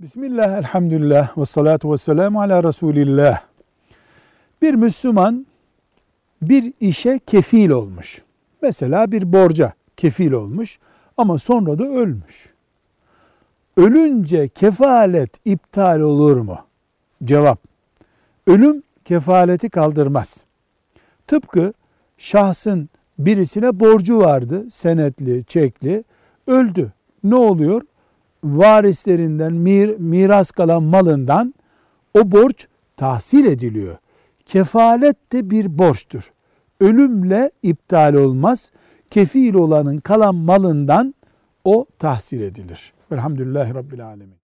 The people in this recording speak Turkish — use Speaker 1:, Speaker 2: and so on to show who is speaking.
Speaker 1: Bismillah, elhamdülillah, ve salatu ve selamu ala Resulillah. Bir Müslüman bir işe kefil olmuş. Mesela bir borca kefil olmuş ama sonra da ölmüş. Ölünce kefalet iptal olur mu? Cevap. Ölüm kefaleti kaldırmaz. Tıpkı şahsın birisine borcu vardı, senetli, çekli, öldü. Ne oluyor? Varislerinden mir, miras kalan malından o borç tahsil ediliyor. Kefalet de bir borçtur. Ölümle iptal olmaz. Kefil olanın kalan malından o tahsil edilir. Velhamdülillahi Rabbil Alemin.